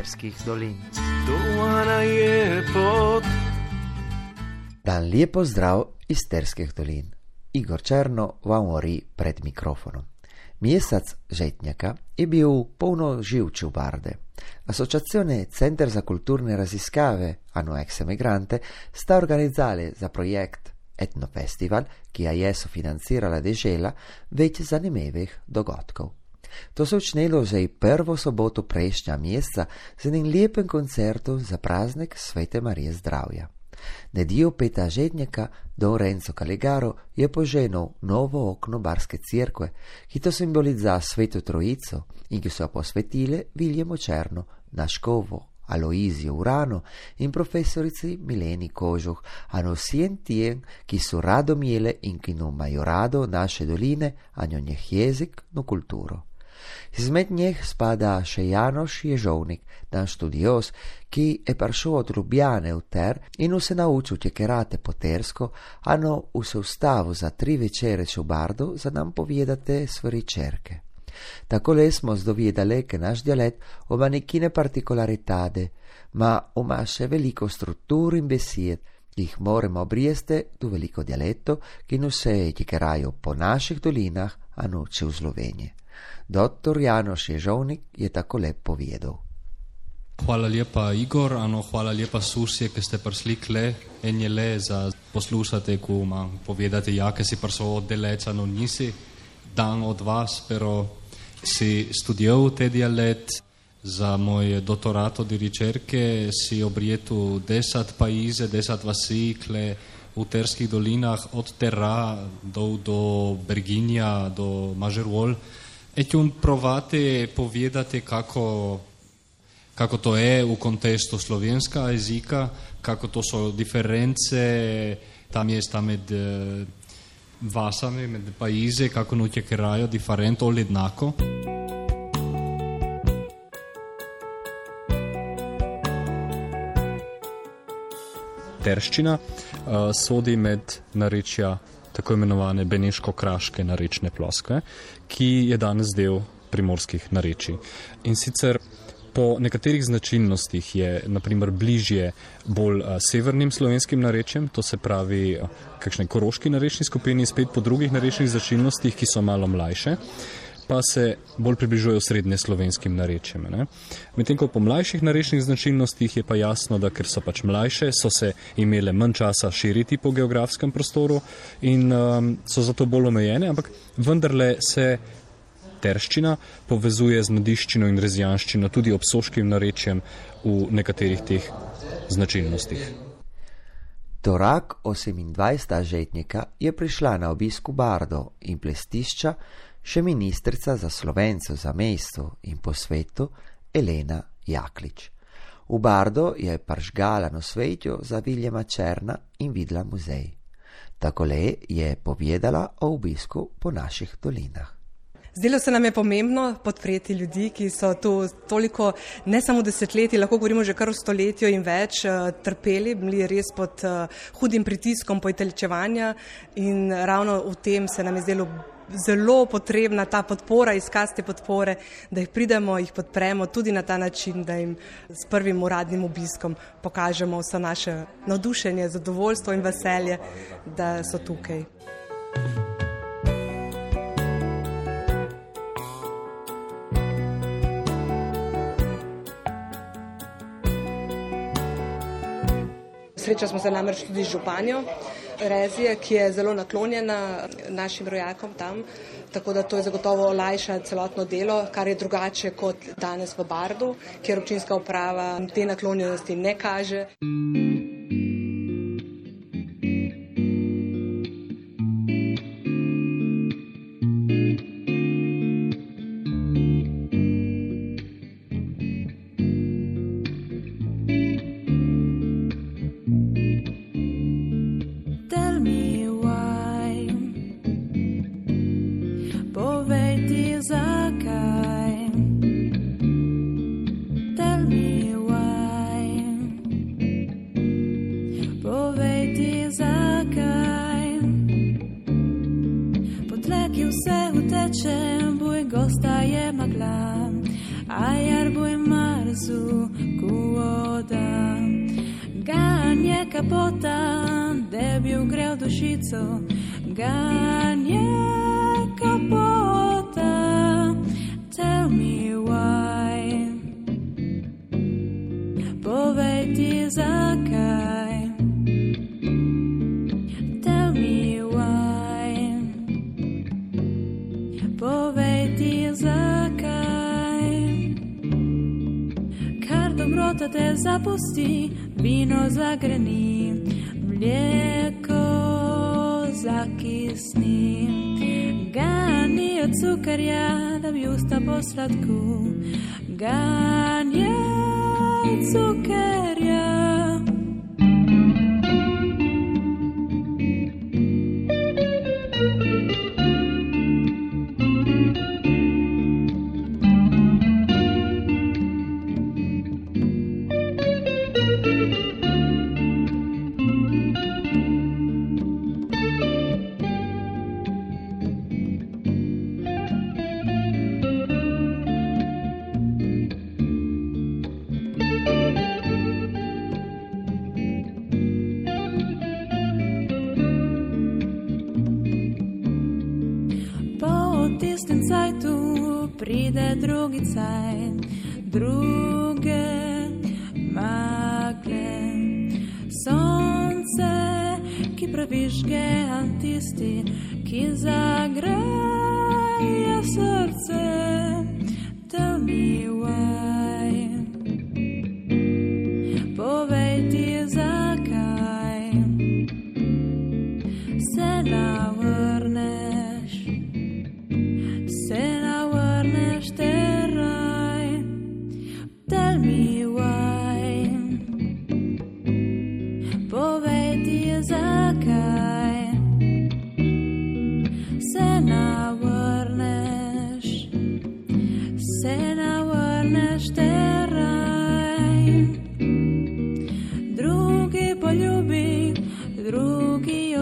sterskih dolin. Dovana je pot. Dan lepo zdrav iz sterskih dolin. Igor Črno vam ori pred mikrofonom. Mesec žetnjaka je bil polno živče v Barde. Associazione Center za kulturne raziskave Ano ex emigrante sta organizzali za projekt Etnofestival, ki ga je sofinancirala dežela, več zanimivih dogodkov. To so učnelo že prvo soboto prejšnja meseca z enim lepim koncertom za praznik Svete Marije zdravja. Nedio peta žednjaka Don Renzo Caligaro je poženil novo okno barske cerkve, ki to simboliza sveto trojico in ki so posvetile Viljemu Černu, Naškovo, Aloizio Urano in profesorici Mileni Kožuh, a no vsem tiem, ki so rado miele in ki no imajo rado naše doline, a njo njeh jezik, no kulturo. Izmed njih spada še Janoš Ježovnik, dan študios, ki je prišel od Ljubljane v Ter in se naučil tekerate po tersko, ano v se ustavu za tri večere v Bardo za nam povedate stvari čerke. Tako le smo zdovedali, che naš dialet ima nekine particolaritade, ma ima še veliko struktur in besed, ki jih moramo obrijesti do veliko dialetto, ki nu se tekerajo po naših dolinah, a noče v Sloveniji. Dr. Janoš Ježovnik je tako lep povedal. Hvala lepa, Igor, ano, hvala lepa, Susje, ki ste prišli kle in je le za poslušati, ko imam povedati, ja, ki si prišel od deleca, no nisi dan od vas, pero si študiral te dialet za moj doktorat od ricerke, si obrijetu deset paize, deset vasi, kle v terskih dolinah, od Terra do, do Berginja, do Mažerol. E ti un provate povedati kako, kako to je v kontekstu slovenskega jezika, kako to so diference tam mesta med eh, vasami, med paese, kako nutje kerajo differente o jednako. Terščina sodi med narečja tako imenovane beneško-kraške narečne ploskve, ki je danes del primorskih narečij. In sicer po nekaterih značilnostih je naprimer bližje bolj a, severnim slovenskim narečjem, to se pravi a, kakšne koroški narečni skupini, spet po drugih narečnih značilnostih, ki so malo mlajše pa se bolj približujejo srednje slovenskim narečjem. Medtem ko po mlajših narečnih značilnostih je pa jasno, da ker so pač mlajše, so se imele manj časa širiti po geografskem prostoru in um, so zato bolj omejene, ampak vendarle se terščina povezuje z nadiščino in rezijanščino tudi ob soškim narečjem v nekaterih teh značilnostih. Torak 28. žetnika je prišla na obisku Bardo in plestišča, še ministrica za slovence za mesto in po svetu Elena Jaklič. V Bardo je pržgala na svetu za Viljema Černa in videla muzej. Tako le je povedala o obisku po naših dolinah. Zdelo se nam je pomembno podpreti ljudi, ki so tu toliko, ne samo desetletji, lahko govorimo že kar o stoletju in več, eh, trpeli, bili res pod eh, hudim pritiskom pojtelčevanja in ravno v tem se nam je zdelo zelo potrebna ta podpora, izkaz te podpore, da jih pridemo, jih podpremo tudi na ta način, da jim s prvim uradnim obiskom pokažemo vse naše navdušenje, zadovoljstvo in veselje, da so tukaj. Srečali smo se namreč tudi z županjo. Rezije, ki je zelo naklonjena našim rojakom tam, tako da to je zagotovo olajša celotno delo, kar je drugače kot danes v Bardu, kjer občinska uprava te naklonjenosti ne kaže. Gosta je magla, a jar bo je marzu. kuoda. Ganje kapota, da bi ugrel dušico, ganje kapota, tell me why. Te zapusti, vino zagreni, mlijeko zakisni. Gani od cukarja, da bi usta posladku. Gani od cukarja. Po tistem cajtu pride drugi cajt, druge magle. Sonce, ki pravižge, tisti, ki zagreje srce.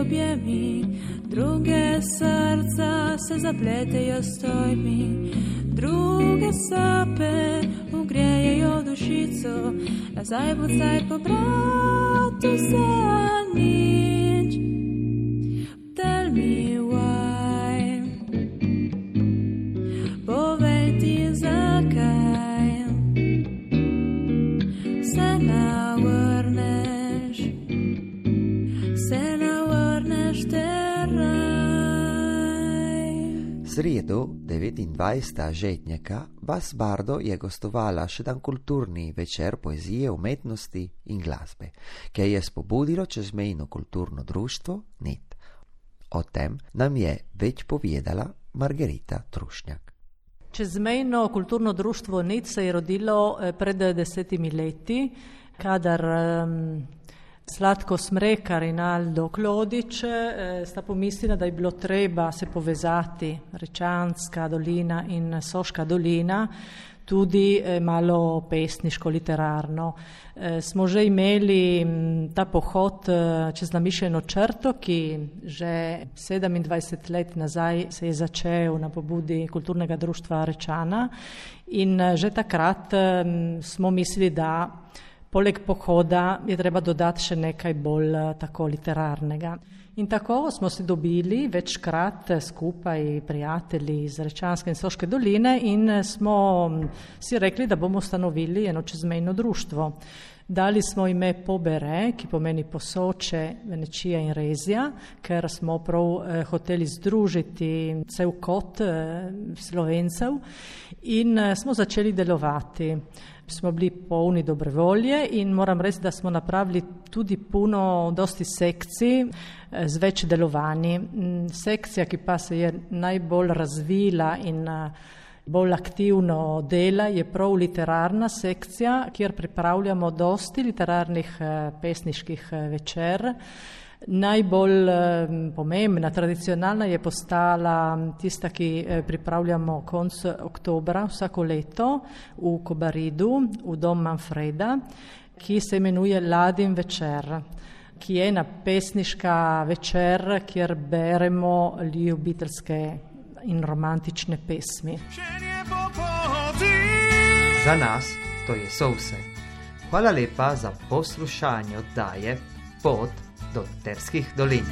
Objemi, druge srca se zapletejo s tojmi, druge sape ugrejejo dušico, nazaj bo zdaj po bratu se nič. Tell me Sredo 29. žetnjaka Bas Bardo je gostovala še dan kulturni večer poezije, umetnosti in glasbe, ki je spobudilo čezmejno kulturno društvo NET. O tem nam je več povedala Margarita Trušnjak. Čezmejno kulturno društvo NIT se je rodilo eh, pred desetimi leti, kadar um, Slatko Smrekar in Aldo Klodič eh, sta pomislila, da je bilo treba se povezati Rečanska dolina in Soška dolina, tudi eh, malo pesniško, literarno. Eh, smo že imeli m, ta pohod čez namišljeno črto, ki že 27 let nazaj se je začel na pobudi kulturnega društva Rečana in že takrat smo mislili, da poleg pohoda je treba dodati še nekaj bolj eh, tako literarnega. In tako smo se dobili večkrat eh, skupaj prijatelji iz Rečanske in Soške doline in eh, smo mm, si rekli, da bomo ustanovili eno čezmejno društvo. Dali smo ime Pobere, ki pomeni posoče, Venečija in Rezija, ker smo prav eh, hoteli združiti cel kot eh, slovencev in eh, smo začeli delovati. Smo bili polni dobre volje in moram reči, da smo napravili tudi puno, dosti sekcij eh, z več delovanji. Mm, Sekcija, ki pa se je najbolj razvila in eh, bolj aktivno dela, je prav literarna sekcija, kjer pripravljamo dosti literarnih eh, pesniških eh, večer. Najbolj pomembna, tradicionalna je postala tista, ki pripravljamo konc oktobra vsako leto v Kobaridu, v dom Manfreda, ki se imenuje Ladin večer ki je ena pesniška večer, kjer beremo ljubiteljske in romantične pesmi. Za nas to je souse. Hvala lepa za poslušanje oddaje Pot do Terskih dolin.